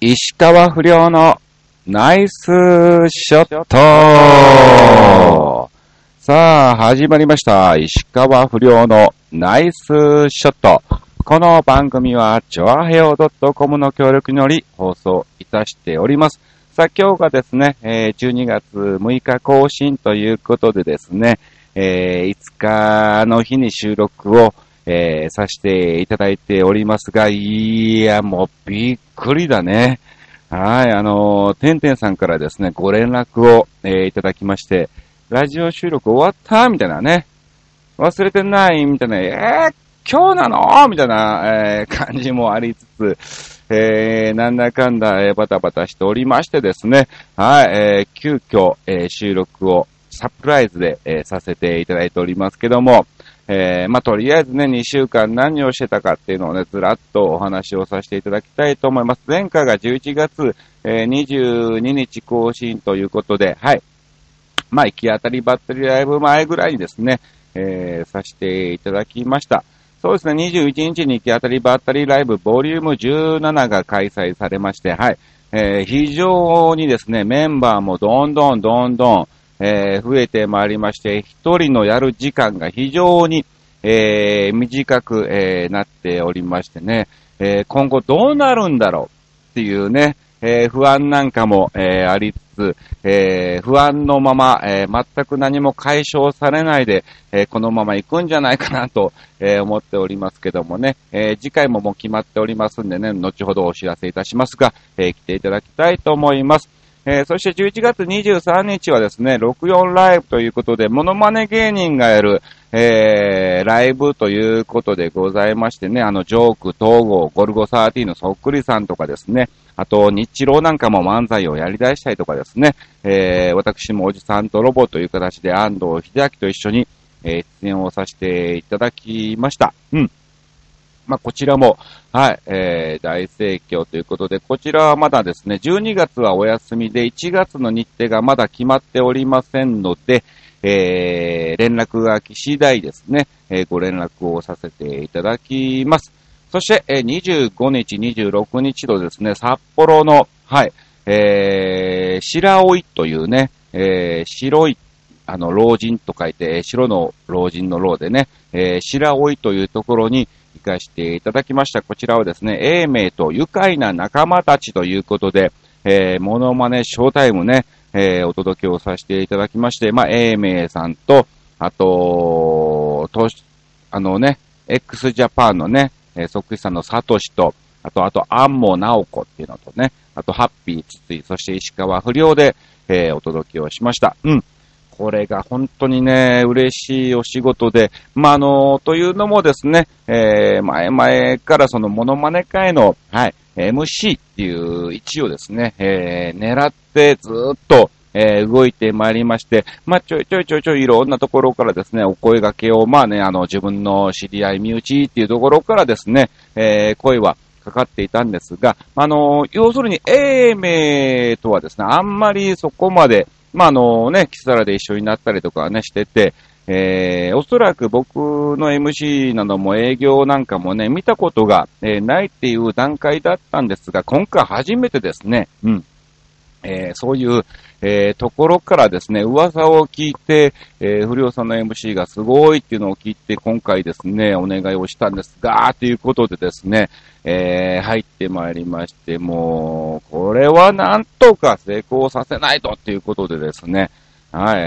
石川不良のナイスショットさあ、始まりました。石川不良のナイスショット。この番組は、チョアヘオ .com の協力により放送いたしております。さあ、今日がですね、えー12月6日更新ということでですね、え5日の日に収録を、えーさせていただいておりますが、いや、もうびっくりだね。はい、あのー、てんてんさんからですね、ご連絡を、えーいただきまして、ラジオ収録終わったみたいなね。忘れてないみたいな、えー、今日なの？みたいな、えー感じもありつつ、えー、なんだかんだ、えーバタバタしておりましてですね、はい、えー急遽、えー収録をサプライズで、えーさせていただいておりますけども、えーまあ、とりあえずね、2週間何をしてたかっていうのをね、ずらっとお話をさせていただきたいと思います。前回が11月、えー22日更新ということで、はい。まあ、行き当たりばったりライブ前ぐらいにですね、えーさせていただきました。そうですね、21日に行き当たりばったりライブボリューム17が開催されまして、はい。えー非常にですね、メンバーもどんどんどんどん、えー増えてまいりまして、一人のやる時間が非常に、えー短く、えーなっておりましてね、え今後どうなるんだろうっていうね、え不安なんかも、えありつつ、え不安のまま、え全く何も解消されないで、えこのまま行くんじゃないかなと、え思っておりますけどもね、え次回ももう決まっておりますんでね、後ほどお知らせいたしますが、え来ていただきたいと思います。えーそして11月23日はですね、64ライブということで、モノマネ芸人がやる、えー、ライブということでございましてね、あの、ジョーク、東郷、ゴルゴ13のそっくりさんとかですね、あと、日露なんかも漫才をやり出したりとかですね、えー、私もおじさんとロボという形で安藤秀明と一緒に、えー出演をさせていただきました。うん。まあ、こちらも、はい、えー、大盛況ということで、こちらはまだですね、12月はお休みで、1月の日程がまだ決まっておりませんので、えー、連絡が来次第ですね、えーご連絡をさせていただきます。そして、えー25日、26日とですね、札幌の、はい、えー、白老というね、えー、白い、あの、老人と書いて、白の老人の老でね、えー、白老というところに行かせていただきました。こちらはですね、英明と愉快な仲間たちということで、えー、モノマネショータイムね、えー、お届けをさせていただきまして、まあ、英明さんと、あと、とし、あのね、x ジャパンのね、えー、そっくりさんのサトシと、あと、あと、アンモナオコっていうのとね、あと、ハッピーつつい、そして石川不良で、えー、お届けをしました。うん。これが本当にね、嬉しいお仕事で、まあ、あの、というのもですね、えー、前々からそのモノマネ会の、はい、MC っていう位置をですね、えー、狙ってずっと、えー動いてまいりまして、まあ、ちょいちょいちょいちょいいろんなところからですね、お声掛けを、まあね、あの、自分の知り合い、身内っていうところからですね、えー声はかかっていたんですが、あの、要するに、英明とはですね、あんまりそこまで、まあ、あのね、キサラで一緒になったりとかね、してて、えー、おそらく僕の MC なども営業なんかもね、見たことが、えーないっていう段階だったんですが、今回初めてですね、うん。えーそういう、えーところからですね、噂を聞いて、えー不良さんの MC がすごいっていうのを聞いて、今回ですね、お願いをしたんですが、ということでですね、えー入ってまいりまして、もう、これはなんとか成功させないとっていうことでですね、は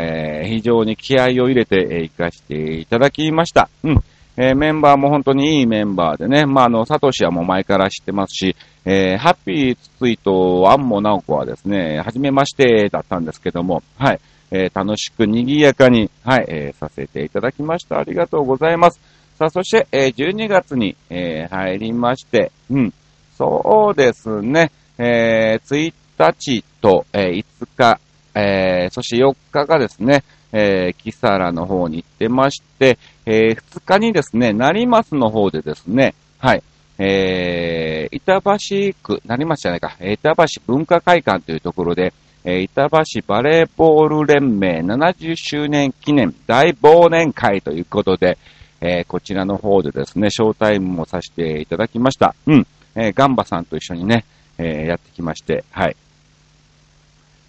い、非常に気合を入れて、えー行かせていただきました。うん。えーメンバーも本当にいいメンバーでね、まあ、あの、サトシはもう前から知ってますし、えーハッピーつついとアンモナオコはですね、はじめましてだったんですけども、はい、えー楽しく賑やかに、はい、えーさせていただきました。ありがとうございます。さあ、そして、えー12月に、え入りまして、うん、そうですね、え1日と、え5日、えそして4日がですね、えー、キサラの方に行ってまして、え2日にですね、成増の方でですね、はい、えー、板橋区、成増じゃないか、えー板橋文化会館というところで、えー板橋バレーボール連盟70周年記念大忘年会ということで、えーこちらの方でですね、ショータイムもさせていただきました。うん。えーガンバさんと一緒にね、えー、やってきまして、はい。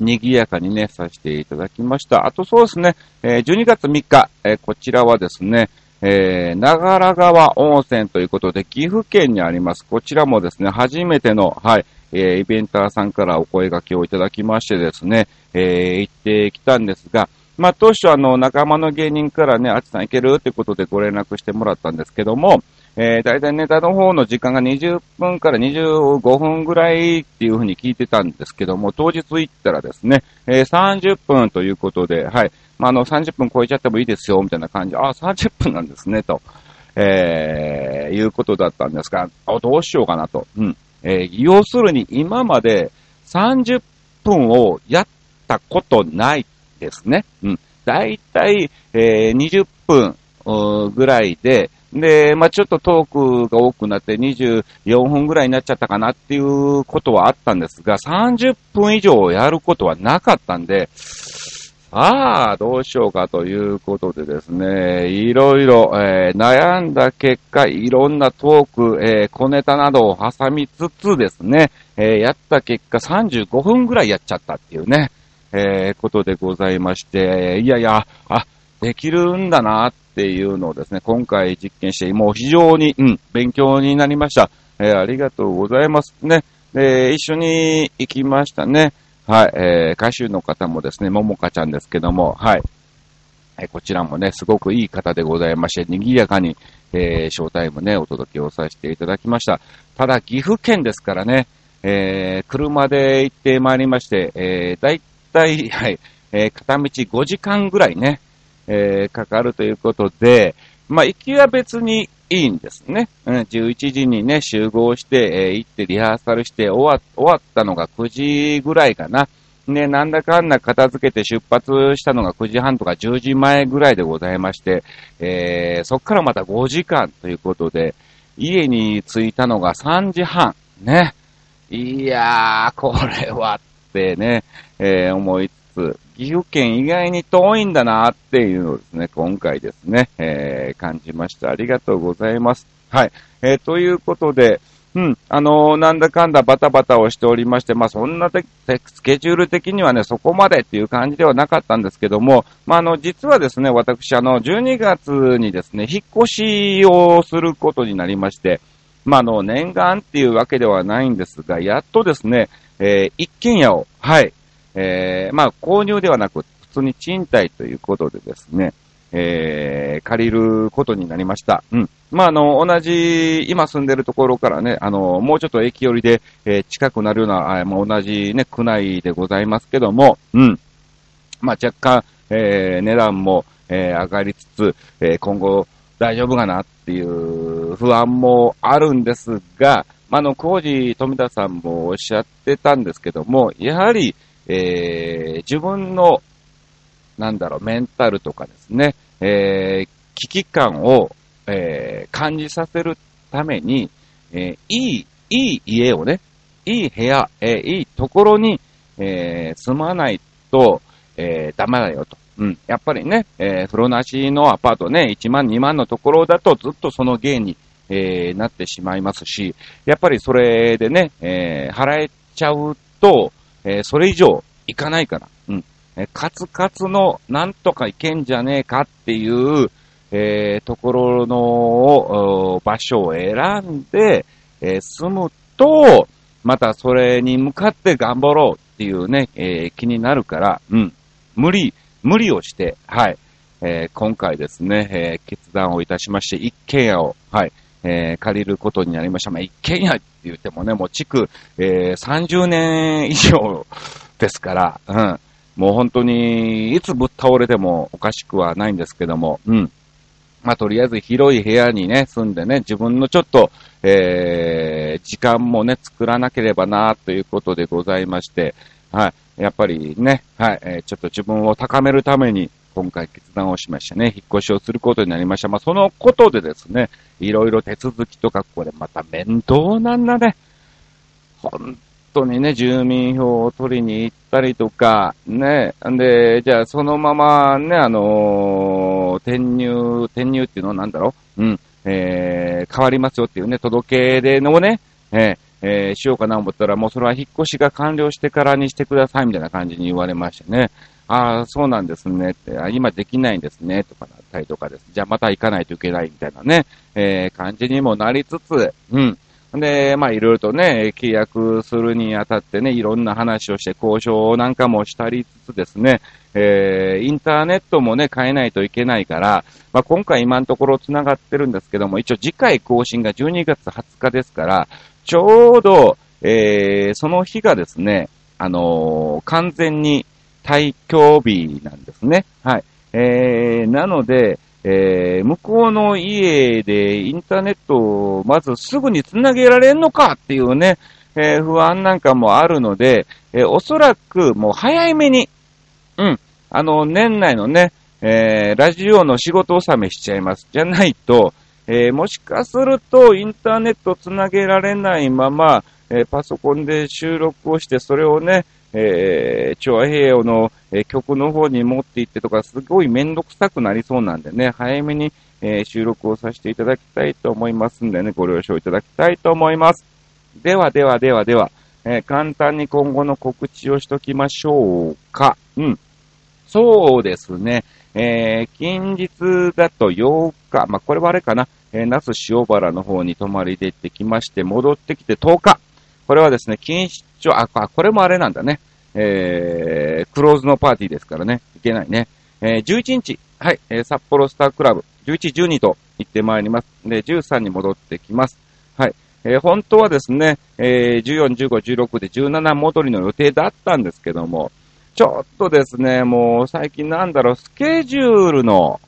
賑やかにね、させていただきました。あとそうですね、え、12月3日、え、こちらはですね、えー、長良川温泉ということで、岐阜県にあります。こちらもですね、初めての、はい、えー、イベンターさんからお声掛けをいただきましてですね、えー、行ってきたんですが、まあ、当初あの、仲間の芸人からね、あちさん行けるってことでご連絡してもらったんですけども、えー、だいたいネタの方の時間が20分から25分ぐらいっていうふうに聞いてたんですけども、当日行ったらですね、えー、30分ということで、はい、まあ、あの、30分超えちゃってもいいですよ、みたいな感じ。あ、30分なんですね、と、えー、いうことだったんですが、あ、どうしようかなと。うん。えー、要するに今まで30分をやったことないですね。うん。だいたい、えー、20分ぐらいで、で、まあ、ちょっとトークが多くなって24分ぐらいになっちゃったかなっていうことはあったんですが、30分以上やることはなかったんで、ああ、どうしようかということでですね、いろいろ、えー、悩んだ結果、いろんなトーク、えー、小ネタなどを挟みつつですね、えー、やった結果35分ぐらいやっちゃったっていうね、えことでございまして、いやいや、あ、できるんだなっていうのをですね、今回実験して、もう非常に、うん、勉強になりました。えありがとうございますね。で、一緒に行きましたね。はい、えー、歌手の方もですね、ももかちゃんですけども、はい。えー、こちらもね、すごくいい方でございまして、賑やかに、えー、ショータイムね、お届けをさせていただきました。ただ、岐阜県ですからね、えー、車で行ってまいりまして、えー、だいたい、はい、えー、片道5時間ぐらいね、えー、かかるということで、まあ、行きは別にいいんですね。うん、11時にね、集合して、えー、行ってリハーサルして終わ終わったのが9時ぐらいかな。ね、なんだかんだ片付けて出発したのが9時半とか10時前ぐらいでございまして、えー、そっからまた5時間ということで、家に着いたのが3時半。ね。いやー、これはってね、えー、思いつ、岐阜県意外に遠いんだなっていうのをですね、今回ですね、えー、感じました。ありがとうございます。はい。えー、ということで、うん、あのー、なんだかんだバタバタをしておりまして、まあ、そんなスケジュール的にはね、そこまでっていう感じではなかったんですけども、まあ、あの、実はですね、私、あの、12月にですね、引っ越しをすることになりまして、まあ、あの、念願っていうわけではないんですが、やっとですね、えー、一軒家を、はい、えー、まあ、購入ではなく、普通に賃貸ということでですね、えー、借りることになりました。うん。まあ、あの、同じ、今住んでるところからね、あの、もうちょっと駅寄りで、えー、近くなるような、あまあ、同じね、区内でございますけども、うん。まあ、若干、えー、値段も、えー、上がりつつ、えー、今後大丈夫かなっていう不安もあるんですが、まあ、あの、工事富田さんもおっしゃってたんですけども、やはり、えー、自分の、なんだろう、メンタルとかですね、えー、危機感を、えー、感じさせるために、え、いい、いい家をね、いい部屋、え、いいところに、え、住まないと、えー、ダメだよと。うん。やっぱりね、え、風呂なしのアパートね、1万2万のところだとずっとその芸に、え、なってしまいますし、やっぱりそれでね、え、払えちゃうと、えー、それ以上いかないから、うん。えー、カツカツのなんとかいけんじゃねえかっていう、えー、ところの場所を選んで、えー、住むと、またそれに向かって頑張ろうっていうね、え、気になるから、うん。無理、無理をして、はい。え、今回ですね、え、決断をいたしまして、一軒家を、はい、えー、借りることになりました。まあ、一軒家って言ってもね、もう築、えー、30年以上ですから、うん。もう本当に、いつぶっ倒れてもおかしくはないんですけども、うん。まあ、とりあえず広い部屋にね、住んでね、自分のちょっと、えー、時間もね、作らなければな、ということでございまして、はい。やっぱりね、はい、えー、ちょっと自分を高めるために、今回決断をしましたね。引っ越しをすることになりました。まあ、そのことでですね、いろいろ手続きとか、これまた面倒なんだね。本当にね、住民票を取りに行ったりとか、ね、んで、じゃあそのままね、あのー、転入、転入っていうのはなんだろう？うん、えー、変わりますよっていうね、届け出のね、ええー、しようかな思ったら、もうそれは引っ越しが完了してからにしてくださいみたいな感じに言われましてね。ああ、そうなんですねって、あ今できないんですね、とかなったりとかです。じゃあまた行かないといけないみたいなね、えー、感じにもなりつつ、うん。で、まあいろいろとね、契約するにあたってね、いろんな話をして交渉なんかもしたりつつですね、えー、インターネットもね、変えないといけないから、まあ今回今のところ繋がってるんですけども、一応次回更新が12月20日ですから、ちょうど、えー、その日がですね、あのー、完全に退去日なんですね。はい。えー、なので、えー、向こうの家でインターネットをまずすぐに繋げられんのかっていうね、えー、不安なんかもあるので、えー、おそらくもう早めに、うん、あの、年内のね、えー、ラジオの仕事納めしちゃいます。じゃないと、えー、もしかするとインターネット繋げられないまま、えー、パソコンで収録をして、それをね、えー、調和平洋の、えー、曲の方に持って行ってとか、すごいめんどくさくなりそうなんでね、早めに、えー、収録をさせていただきたいと思いますんでね、ご了承いただきたいと思います。ではではではでは、えー、簡単に今後の告知をしときましょうか。うん。そうですね。えー、近日だと8日、まあ、これはあれかな、えー、那須塩原の方に泊まりで行ってきまして、戻ってきて10日。これはですね、錦糸町、あ、これもあれなんだね。えー、クローズのパーティーですからね。いけないね。えー、11日、はい、えー、札幌スタークラブ、11、12と行ってまいります。で、13に戻ってきます。はい。えー、本当はですね、えー、14、15、16で17戻りの予定だったんですけども、ちょっとですね、もう最近なんだろう、スケジュールの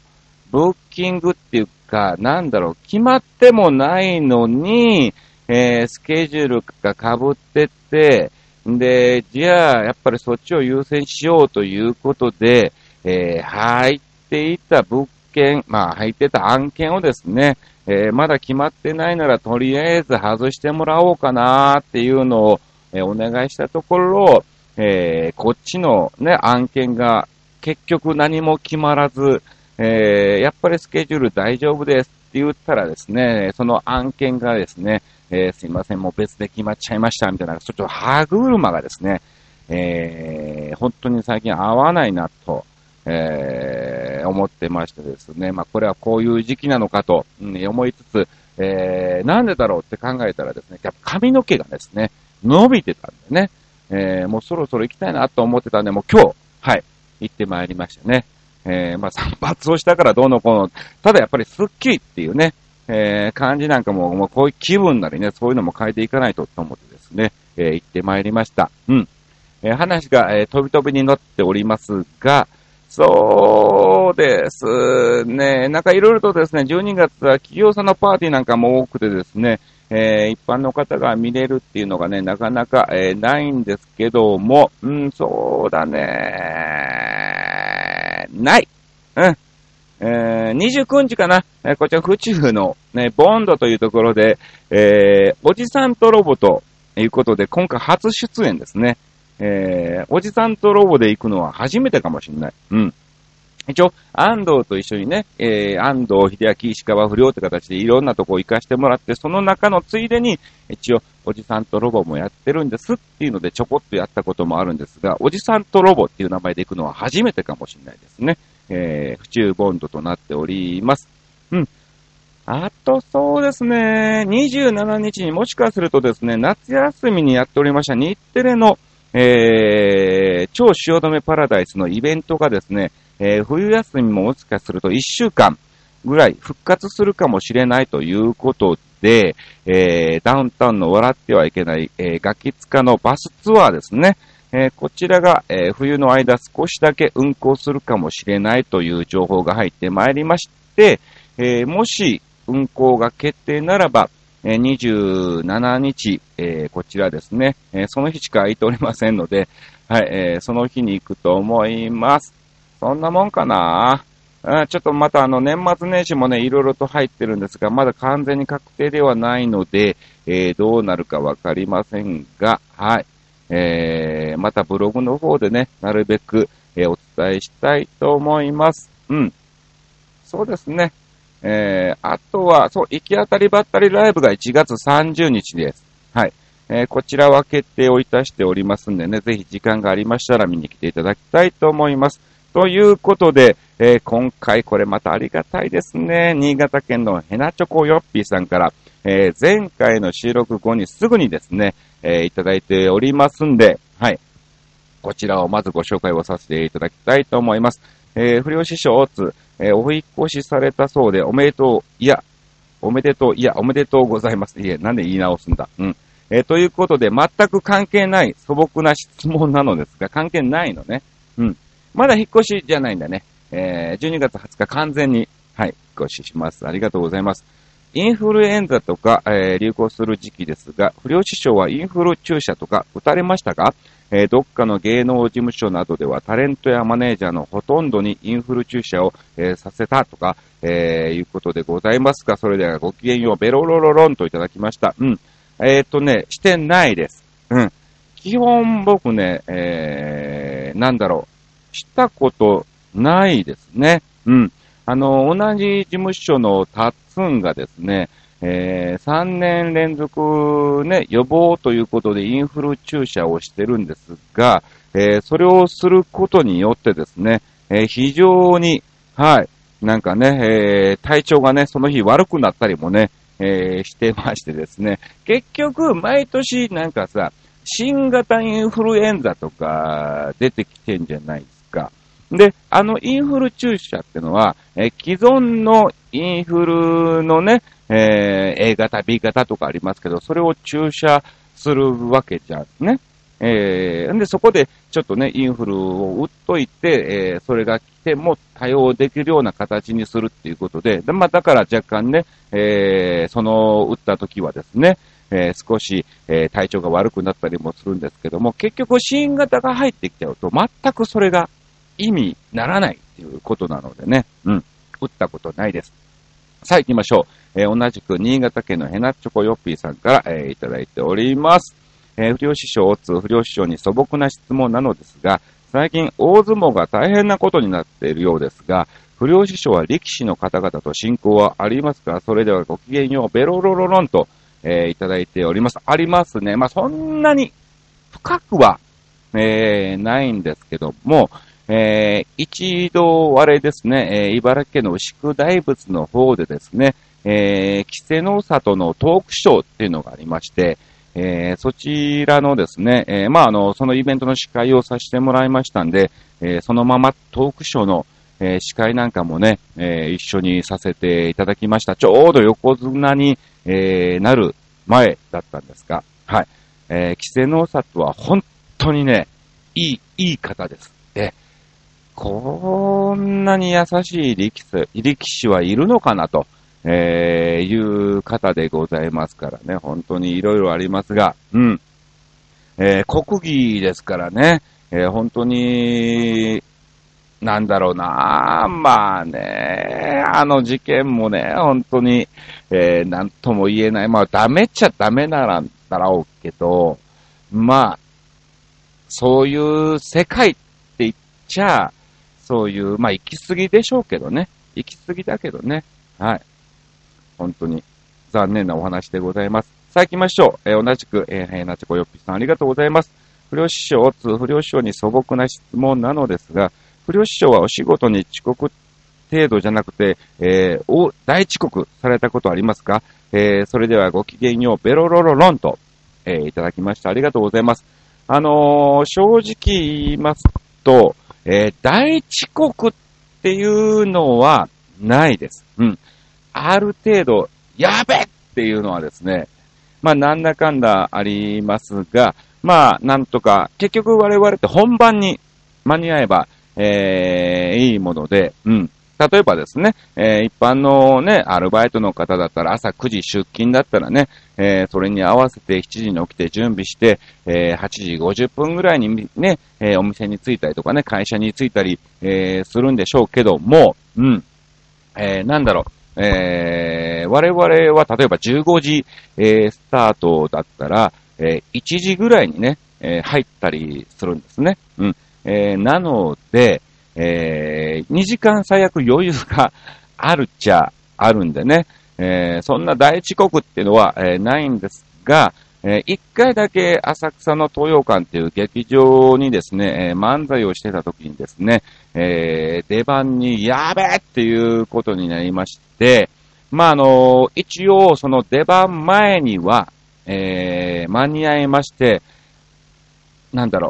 ブッキングっていうか、なんだろう、決まってもないのに、えー、スケジュールが被ってって、で、じゃあ、やっぱりそっちを優先しようということで、えー、入っていた物件、まあ、入ってた案件をですね、えー、まだ決まってないなら、とりあえず外してもらおうかなっていうのを、えー、お願いしたところ、えー、こっちのね、案件が結局何も決まらず、えー、やっぱりスケジュール大丈夫ですって言ったらですね、その案件がですね、えー、すいません、もう別で決まっちゃいました、みたいな、ちょっと歯車がですね、えー、本当に最近合わないなと、えー、思ってましてですね、まあ、これはこういう時期なのかと、うん、思いつつ、えー、なんでだろうって考えたらですね、やっぱ髪の毛がですね、伸びてたんでね、えー、もうそろそろ行きたいなと思ってたんで、もう今日、はい、行ってまいりましたね。えー、まあ、散髪をしたからどうのこうの、ただやっぱりスッキリっていうね、えー、感じなんかも、もうこういう気分なりね、そういうのも変えていかないとと思ってですね、えー、行ってまいりました。うん。えー、話が、えー、飛び飛びに乗っておりますが、そうですね、なんかいろいろとですね、12月は企業さんのパーティーなんかも多くてですね、えー、一般の方が見れるっていうのがね、なかなか、えー、ないんですけども、うん、そうだね、ない。うん。えー、29日かな、え、こちら府中の、ね、ボンドというところで、えー、おじさんとロボということで、今回初出演ですね。えー、おじさんとロボで行くのは初めてかもしれない。うん。一応、安藤と一緒にね、えー、安藤秀明石川不良って形でいろんなとこ行かしてもらって、その中のついでに、一応、おじさんとロボもやってるんですっていうのでちょこっとやったこともあるんですが、おじさんとロボっていう名前で行くのは初めてかもしれないですね。えー、府中ボンドとなっております。うん。あと、そうですね、27日にもしかするとですね、夏休みにやっておりました日テレの、えー、超汐留パラダイスのイベントがですね、えー、冬休みももしかすると1週間ぐらい復活するかもしれないということで、えー、ダウンタウンの笑ってはいけない、えー、ガキツカのバスツアーですね。えー、こちらが、えー、冬の間少しだけ運行するかもしれないという情報が入ってまいりまして、えー、もし運行が決定ならば、え27日、えこちらですね、えその日しか空いておりませんので、はい、えその日に行くと思います。そんなもんかな？ちょっとまたあの年末年始もね、いろいろと入ってるんですが、まだ完全に確定ではないので、え、どうなるかわかりませんが、はい。えー、またブログの方でね、なるべく、えー、お伝えしたいと思います。うん。そうですね。えー、あとは、そう、行き当たりばったりライブが1月30日です。はい。えー、こちらは決定をいたしておりますんでね、ぜひ時間がありましたら見に来ていただきたいと思います。ということで、えー、今回これまたありがたいですね。新潟県のヘナチョコヨッピーさんから、えー、前回の収録後にすぐにですね、えー、いただいておりますんで、はい。こちらをまずご紹介をさせていただきたいと思います。えー、不良師匠オツ、えー、お引越しされたそうで、おめでとう、いや、おめでとう、いや、おめでとうございます。いえ、なんで言い直すんだ。うん。えー、ということで、全く関係ない素朴な質問なのですが、関係ないのね。うん。まだ引っ越しじゃないんだね。えー、12月20日完全に、はい、引っ越しします。ありがとうございます。インフルエンザとか、えー、流行する時期ですが、不良師匠はインフル注射とか打たれましたかえー、どっかの芸能事務所などではタレントやマネージャーのほとんどにインフル注射を、えー、させたとか、え、いうことでございますが、それではごきげんよう、ベロロロロンといただきました。うん。えっ、とね、してないです。うん。基本僕ね、えー、なんだろう、したことないですね。うん。あの、同じ事務所のタッツンがですね、えー、3年連続ね、予防ということでインフル注射をしてるんですが、えー、それをすることによってですね、えー、非常に、はい、なんかね、えー、体調がね、その日悪くなったりもね、え、してましてですね、結局、毎年なんかさ、新型インフルエンザとか出てきてんじゃないで。あのインフル注射ってのは、え、既存のインフルのね、えー、A 型、B 型とかありますけど、それを注射するわけじゃんね。えー、で、そこでちょっとね、インフルを打っといて、えー、それが来ても対応できるような形にするっていうことで、でまあ、だから若干ね、えー、その打った時はですね、えー、少し、えー、体調が悪くなったりもするんですけども、結局新型が入ってきちゃうと、全くそれが意味ならないっていうことなのでね、うん、打ったことないです。さあ行きましょう。えー、同じく新潟県のヘナチョコヨッピーさんから、えー、いただいております。えー、不良師匠をつ不良師匠に素朴な質問なのですが、最近大相撲が大変なことになっているようですが、不良師匠は力士の方々と親交はありますか？それではごきげんよう、ベロロロロンと、えー、いただいております。ありますね。まあ、そんなに深くは、えー、ないんですけども、えー、一度、あれですね、えー、茨城県の牛久大仏の方でですね、えー、稀勢の里のトークショーっていうのがありまして、えー、そちらのですね、えー、まあ、あの、そのイベントの司会をさせてもらいましたんで、えー、そのままトークショーの、えー、司会なんかもね、えー、一緒にさせていただきました。ちょうど横綱に、えー、なる前だったんですが、はい。えー、稀勢の里は本当にね、いい、いい方です。で、こんなに優しい力士、力士はいるのかなと。えー、いう方でございますからね、本当にいろいろありますが、うん。えー、国技ですからね、えー、本当に、なんだろうなまあね、あの事件もね、本当に、えー、なんとも言えない。まあ、ダメっちゃダメならんだろうけど、まあ、そういう世界って言っちゃ、そういう、まあ、行き過ぎでしょうけどね。行き過ぎだけどね。はい。本当に残念なお話でございます。さあ行きましょう。えー、同じく、えー、なちこよっぴさんありがとうございます。不良師匠、つ不良師匠に素朴な質問なのですが、不良師匠はお仕事に遅刻程度じゃなくて、えー、大遅刻されたことありますか？えー、それではごきげんよう、ベロロロロンと、えー、いただきました。ありがとうございます。あのー、正直言いますと、えー、大遅刻っていうのはないです。うん。ある程度、やべっていうのはですね、まあ、なんだかんだありますが、まあ、なんとか、結局我々って本番に間に合えば、えー、いいもので、うん。例えばですね、えー、一般のね、アルバイトの方だったら朝9時出勤だったらね、えー、それに合わせて7時に起きて準備して、えー、8時50分ぐらいにね、え、お店に着いたりとかね、会社に着いたり、え、するんでしょうけども、うん。え、なんだろう。えー、我々は例えば15時、えー、スタートだったら、えー、1時ぐらいにね、えー、入ったりするんですね。うん。えー、なので、えー、2時間最悪余裕があるっちゃあるんでね、えー、そんな大遅刻っていうのは、えー、ないんですが、えー一回だけ浅草の東洋館っていう劇場にですね、えー漫才をしてた時にですね、えー出番にやべえっていうことになりまして、まあ、あの一応その出番前には、えー間に合いまして、なんだろ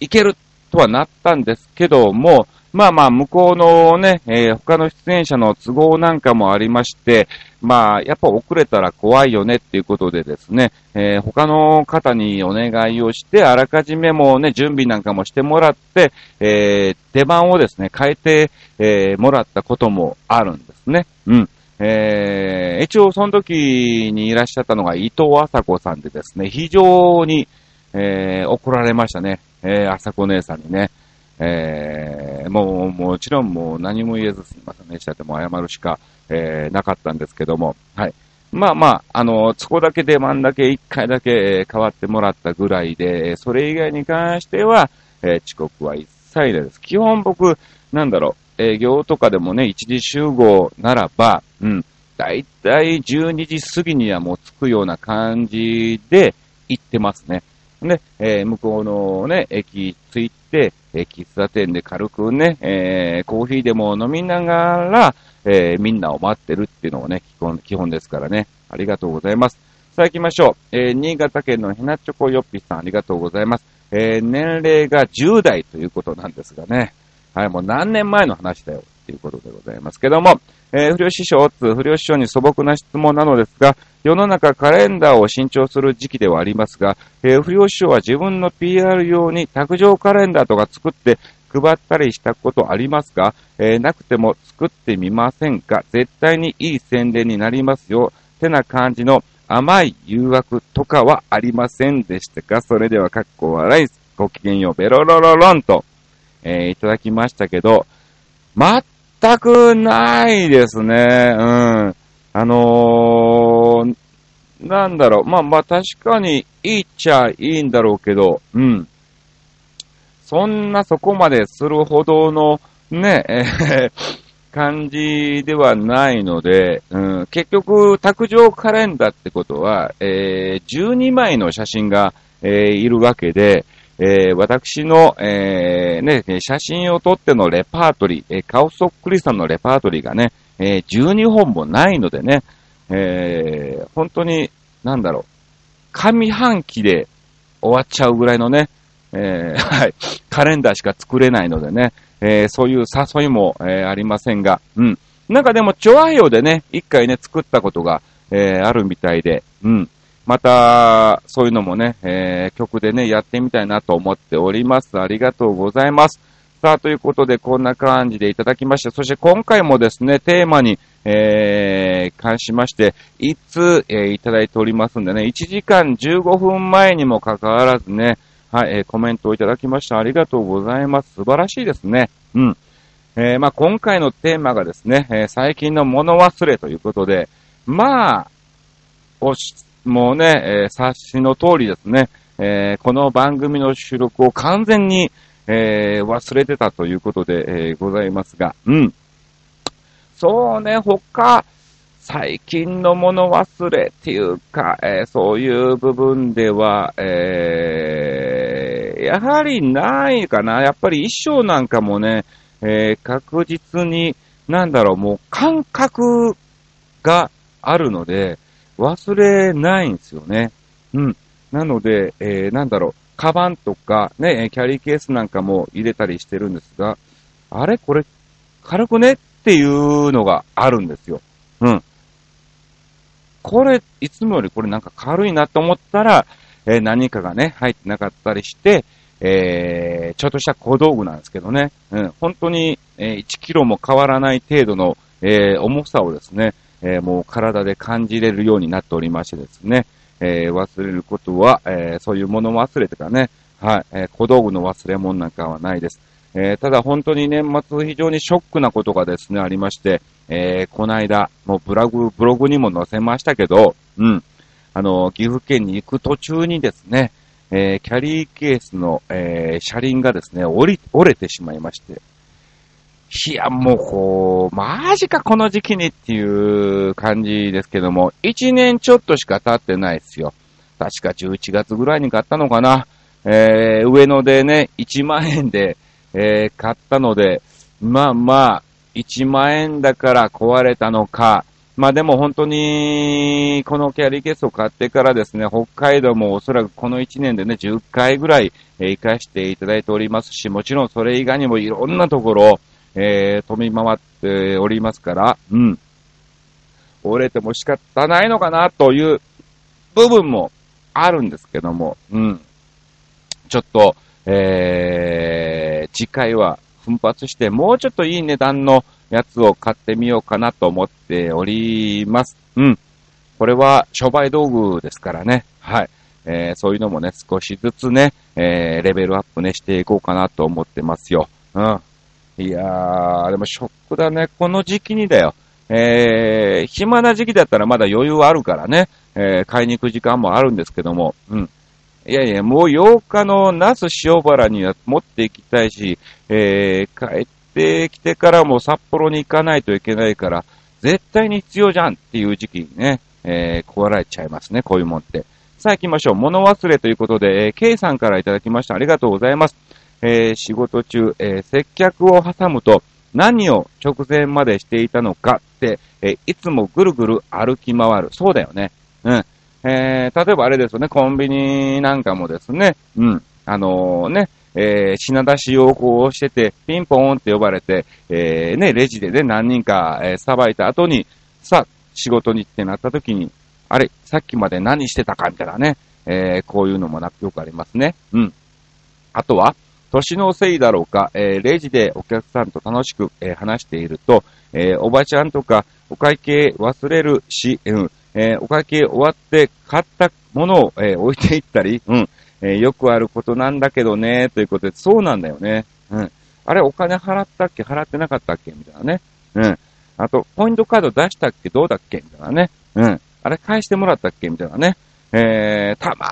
う、いけるとはなったんですけども、まあまあ、向こうのね、えー他の出演者の都合なんかもありまして、まあ、やっぱ遅れたら怖いよねっていうことでですね、えー他の方にお願いをして、あらかじめもうね、準備なんかもしてもらって、えー出番をですね、変えて、えーもらったこともあるんですね。うん。えー一応その時にいらっしゃったのが伊藤麻子さんでですね、非常に、えー怒られましたね。えー、麻子姉さんにね。えもう、もちろんもう何も言えずすみませんでしたっても謝るしか、えーなかったんですけども、はい。まあまあ、あの、そこだけ出番だけ一回だけ変わってもらったぐらいで、それ以外に関しては、えー遅刻は一切ないです。基本僕、なんだろう、営業とかでもね、一時集合ならば、うん、だいたい12時過ぎにはもう着くような感じで行ってますね。で、えー向こうのね、駅着いて、えー喫茶店で軽くね、えーコーヒーでも飲みながら、えーみんなを待ってるっていうのもね、基本、基本ですからね。ありがとうございます。さあ行きましょう。えー新潟県のひなチョコヨッピさん、ありがとうございます。えー年齢が10代ということなんですがね。はい、もう何年前の話だよっていうことでございますけども、えー不良師匠、つ不良師匠に素朴な質問なのですが、世の中カレンダーを新調する時期ではありますが、えー不良師匠は自分の PR 用に卓上カレンダーとか作って配ったりしたことありますか、えーなくても作ってみませんか？絶対にいい宣伝になりますよ。てな感じの甘い誘惑とかはありませんでしたか？それでは、かっこ笑い、ごきげんよう、ベロロロロンと、えーいただきましたけど、全くないですね。うん。あのー、なんだろう。まあまあ確かにいいっちゃいいんだろうけど、うん。そんなそこまでするほどのね、えー感じではないので、うん、結局、卓上カレンダーってことは、えー12枚の写真が、えーいるわけで、えー私の、えーね、写真を撮ってのレパートリー、えー顔そっくりさんのレパートリーがね、えー12本もないのでね、え本当に、なんだろう、上半期で終わっちゃうぐらいのね、え はい、カレンダーしか作れないのでね、えそういう誘いも、えありませんが、うん。なんかでも、チョアヘヨでね、一回ね、作ったことが、えあるみたいで、うん。また、そういうのもね、えー曲でね、やってみたいなと思っております。ありがとうございます。さあ、ということで、こんな感じでいただきました。そして今回もですね、テーマに、えー、関しまして、いつ、えーいただいておりますんでね、1時間15分前にもかかわらずね、はい、えーコメントをいただきました。ありがとうございます。素晴らしいですね。うん。えーまあ、今回のテーマがですね、えー最近の物忘れということで、まあ、おし、もうね、えー察しの通りですね、えーこの番組の収録を完全に、えー忘れてたということで、えーございますが、うん。そうね、他、最近の物忘れっていうか、えーそういう部分では、えーやはりないかな。やっぱり衣装なんかもね、えー確実に、なんだろう、もう感覚があるので、忘れないんですよね。うん。なので、えーなんだろう、カバンとか、ね、キャリーケースなんかも入れたりしてるんですが、あれ？これ、軽くね？っていうのがあるんですよ。うん。これ、いつもよりこれなんか軽いなと思ったら、えー何かがね、入ってなかったりして、えーちょっとした小道具なんですけどね、うん、本当に、えー1キロも変わらない程度の、えー重さをですね、えーもう体で感じれるようになっておりましてですね、えー忘れることは、えーそういうもの忘れとかね、はい、えー小道具の忘れ物なんかはないです。えーただ本当に年末非常にショックなことがですね、ありまして、えーこの間、もうブログ、ブログにも載せましたけど、うん、あの、岐阜県に行く途中にですね、えーキャリーケースの、えー車輪がですね、折り、折れてしまいまして、いや、もうこう、マジかこの時期にっていう感じですけども、一年ちょっとしか経ってないですよ。確か11月ぐらいに買ったのかな。えー、上野でね、1万円で、えー、買ったので、まあまあ、1万円だから壊れたのか、まあでも本当に、このキャリーケースを買ってからですね、北海道もおそらくこの1年でね、10回ぐらい、えー、行かしていただいておりますし、もちろんそれ以外にもいろんなところ、えー、飛び回っておりますから、うん。折れても仕方ないのかなという部分もあるんですけども、うん。ちょっと、えー、次回は奮発して、もうちょっといい値段のやつを買ってみようかなと思っております。うん。これは商売道具ですからね。はい。えー、そういうのもね、少しずつね、えー、レベルアップね、していこうかなと思ってますよ。うん。いやー、でもショックだね。この時期にだよ。えー、暇な時期だったらまだ余裕あるからね、えー、買いに行く時間もあるんですけども、うん。いやいや、もう8日の那須塩原には持っていきたいし、えー、帰ってきてからも札幌に行かないといけないから、絶対に必要じゃんっていう時期にね、えー、壊られちゃいますね、こういうもんって。さあ行きましょう。物忘れということで、えー、K さんからいただきました。ありがとうございます。えー、仕事中、えー、接客を挟むと、何を直前までしていたのかって、えー、いつもぐるぐる歩き回る。そうだよね。うん。えー、例えばあれですよね、コンビニなんかもですね、うん。あのー、ね、えー、品出しをこうしてて、ピンポーンって呼ばれて、えー、ね、レジでね、何人か、えー、さばいた後に、さ、仕事にってなった時に、あれ、さっきまで何してたかみたいなね、えー、こういうのもなよくありますね。うん。あとは、年のせいだろうか、えー、レジでお客さんと楽しく、えー、話していると、えー、おばちゃんとかお会計忘れるし、うん、えお会計終わって買ったものを、え置いていったり、うん、えよくあることなんだけどね、ということで、そうなんだよね。うん。あれ、お金払ったっけ？払ってなかったっけ？みたいなね。うん。あと、ポイントカード出したっけ？どうだっけ？みたいなね。うん。あれ返してもらったっけ？みたいなね。えー、たま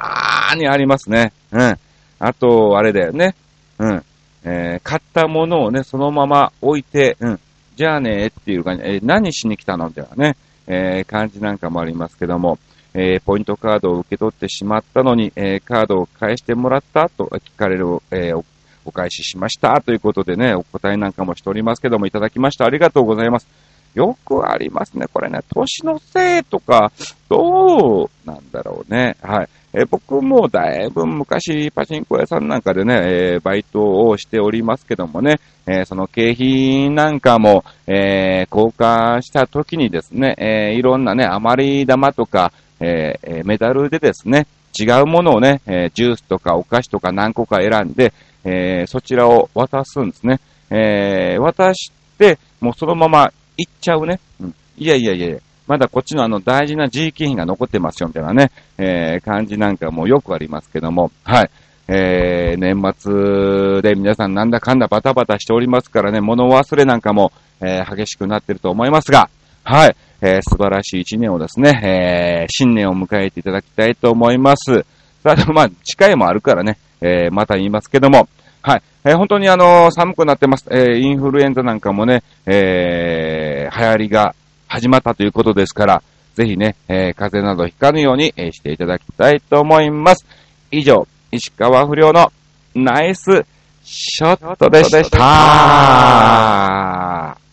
ーにありますね。うん。あと、あれだよね。うん。えー、買ったものをね、そのまま置いて、うん。じゃあね、っていう感じ、えー、何しに来たのみたいなね、えー、感じなんかもありますけども、えー、ポイントカードを受け取ってしまったのに、えー、カードを返してもらったと聞かれる、えー、お返ししましたということでね、お答えなんかもしておりますけども、いただきました。ありがとうございます。よくありますね。これね、年のせいとか、どうなんだろうね。はい。え、僕もだいぶ昔パチンコ屋さんなんかでね、え、バイトをしておりますけどもね、え、その景品なんかも、え交換した時にですね、えいろんなね、余り玉とか、えメダルでですね、違うものをね、えジュースとかお菓子とか何個か選んで、えそちらを渡すんですね。え渡して、もうそのまま行っちゃうね。うん。いやいやいやまだこっちのあの大事な地域品が残ってますよ、みたいなね、えー、感じなんかもよくありますけども、はい。えー、年末で皆さんなんだかんだバタバタしておりますからね、物忘れなんかも、えー、激しくなってると思いますが、はい。えー、素晴らしい一年をですね、えー、新年を迎えていただきたいと思います。さあ、まあ、近いもあるからね、えー、また言いますけども、はい。えー、本当にあのー、寒くなってます。えー、インフルエンザなんかもね、えー、流行りが始まったということですから、ぜひね、えー、風邪などひかぬように、えー、していただきたいと思います。以上、石川不良のナイスショットでした。